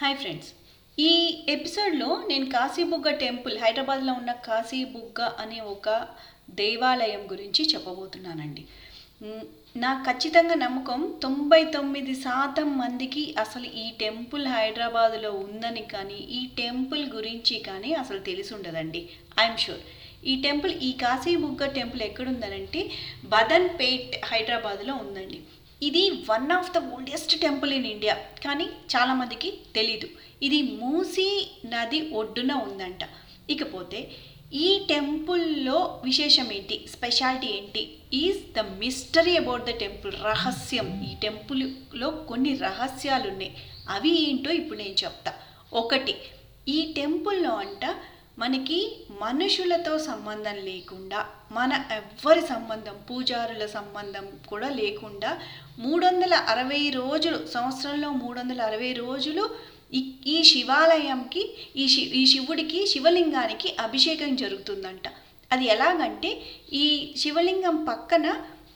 Hi friends ఈ ఎపిసోడ్లో నేను కాశీబుగ్గ టెంపుల్ హైదరాబాద్లో ఉన్న కాశీబుగ్గ అనే ఒక దేవాలయం గురించి చెప్పబోతున్నానండి. నా ఖచ్చితంగా నమ్మకం తొంభై తొమ్మిది శాతం మందికి అసలు ఈ టెంపుల్ హైదరాబాద్లో ఉందని కానీ ఈ టెంపుల్ గురించి కానీ అసలు తెలిసి ఉండదండి. ఐఎమ్ షూర్ ఈ టెంపుల్ ఈ కాశీబుగ్గ టెంపుల్ ఎక్కడుందనంటే బదన్పేట్ హైదరాబాద్లో ఉందండి. ఇది one of the oldest temple in India కానీ చాలామందికి తెలీదు. ఇది మూసీ నది ఒడ్డున ఉందంట. ఇకపోతే ఈ టెంపుల్లో విశేషం ఏంటి? స్పెషాలిటీ ఏంటి? Is the mystery about the temple రహస్యం. ఈ టెంపుల్లో కొన్ని రహస్యాలు ఉన్నాయి అవి ఏంటో ఇప్పుడు నేను చెప్తా. ఒకటి ఈ టెంపుల్లో అంట మనకి మనుషులతో సంబంధం లేకుండా మన ఎవ్వరి సంబంధం పూజారుల సంబంధం కూడా లేకుండా మూడు వందల అరవై రోజులు సంవత్సరంలో మూడు వందల అరవై రోజులు ఈ ఈ శివాలయంకి ఈ శి ఈ శివుడికి శివలింగానికి అభిషేకం జరుగుతుందంట. అది ఎలాగంటే ఈ శివలింగం పక్కన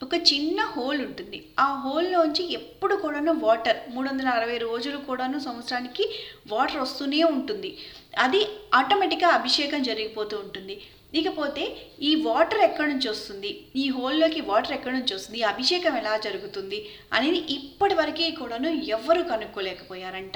ఒక చిన్న హోల్ ఉంటుంది. ఆ హోల్లోంచి ఎప్పుడు కూడాను వాటర్ మూడు వందల అరవై రోజులు కూడాను సంవత్సరానికి వాటర్ వస్తూనే ఉంటుంది. అది ఆటోమేటిక్గా అభిషేకం జరిగిపోతూ ఉంటుంది. ఇకపోతే ఈ వాటర్ ఎక్కడి నుంచి వస్తుంది? ఈ హోల్లోకి వాటర్ ఎక్కడి నుంచి వస్తుంది? అభిషేకం ఎలా జరుగుతుంది? అనేది ఇప్పటి వరకు కూడాను ఎవ్వరు కనుక్కోలేకపోయారంట.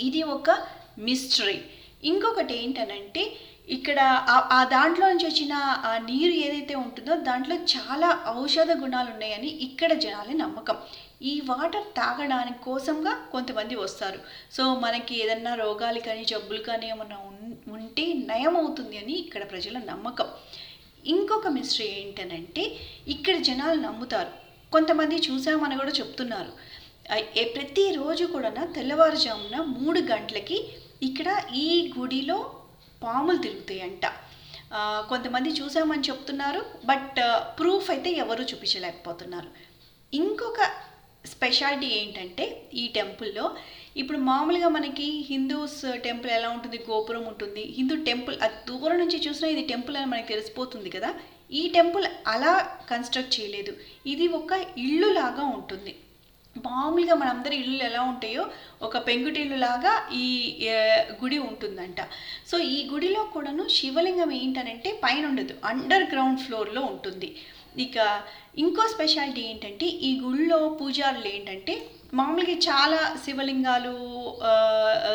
ఇది ఒక మిస్టరీ ఇంకొకటి ఏంటనంటే ఇక్కడ ఆ- దాంట్లో నుంచి వచ్చిన ఆ నీరు ఏదైతే ఉంటుందో దాంట్లో చాలా ఔషధ గుణాలు ఉన్నాయని ఇక్కడ జనాల నమ్మకం. ఈ వాటర్ తాగడానికి కోసంగా కొంతమంది వస్తారు. సో మనకి ఏదన్నా రోగాలు కానీ జబ్బులు కానీ ఏమన్నా ఉంటే నయం అవుతుంది అని ఇక్కడ ప్రజల నమ్మకం. ఇంకొక మిస్టరీ ఏంటనంటే ఇక్కడ జనాలు నమ్ముతారు. కొంతమంది చూసామని కూడా చెప్తున్నారు. ప్రతిరోజు కూడా తెల్లవారుజామున మూడు గంటలకి ఇక్కడ ఈ గుడిలో పాములు తిరుగుతాయంట. కొంతమంది చూసామని చెప్తున్నారు బట్ ప్రూఫ్ అయితే ఎవరు చూపించలేకపోతున్నారు. ఇంకొక స్పెషాలిటీ ఏంటంటే ఈ టెంపుల్లో ఇప్పుడు మామూలుగా మనకి హిందూస్ టెంపుల్ ఎలా ఉంటుంది గోపురం ఉంటుంది. హిందూ టెంపుల్ అది దూరం నుంచి చూసినా ఇది టెంపుల్ అని మనకి తెలిసిపోతుంది కదా. ఈ టెంపుల్ అలా కన్స్ట్రక్ట్ చేయలేదు. ఇది ఒక ఇల్లు లాగా ఉంటుంది. మామూలుగా మనందరి ఇళ్ళు ఎలా ఉంటాయో ఒక పెంగుటిల్లు లాగా ఈ గుడి ఉంటుందంట. సో ఈ గుడిలో కూడాను శివలింగం ఏంటనంటే పైన ఉండదు అండర్ గ్రౌండ్ ఫ్లోర్లో ఉంటుంది. ఇక ఇంకో స్పెషాలిటీ ఏంటంటే ఈ గుడిలో పూజారులు ఏంటంటే మామూలుగా చాలా శివలింగాలు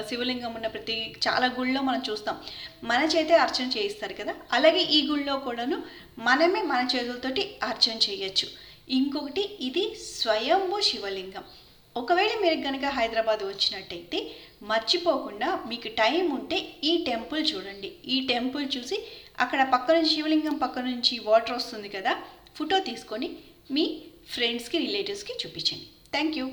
శివలింగం ఉన్న ప్రతి చాలా గుళ్ళో మనం చూస్తాం. మన చేతే అర్చన చేయిస్తారు కదా. అలాగే ఈ గుళ్ళో కూడాను మనమే మన చేతులతోటి అర్చన చేయొచ్చు. ఇంకొకటి ఇది స్వయంభూ శివలింగం. ఒకవేళ మీరు కనుక హైదరాబాద్ వచ్చినట్టయితే మర్చిపోకుండా మీకు టైం ఉంటే ఈ టెంపుల్ చూడండి. ఈ టెంపుల్ చూసి అక్కడ పక్క నుంచి శివలింగం పక్క నుంచి వాటర్ వస్తుంది కదా ఫోటో తీసుకొని మీ ఫ్రెండ్స్కి రిలేటివ్స్కి చూపించండి. Thank you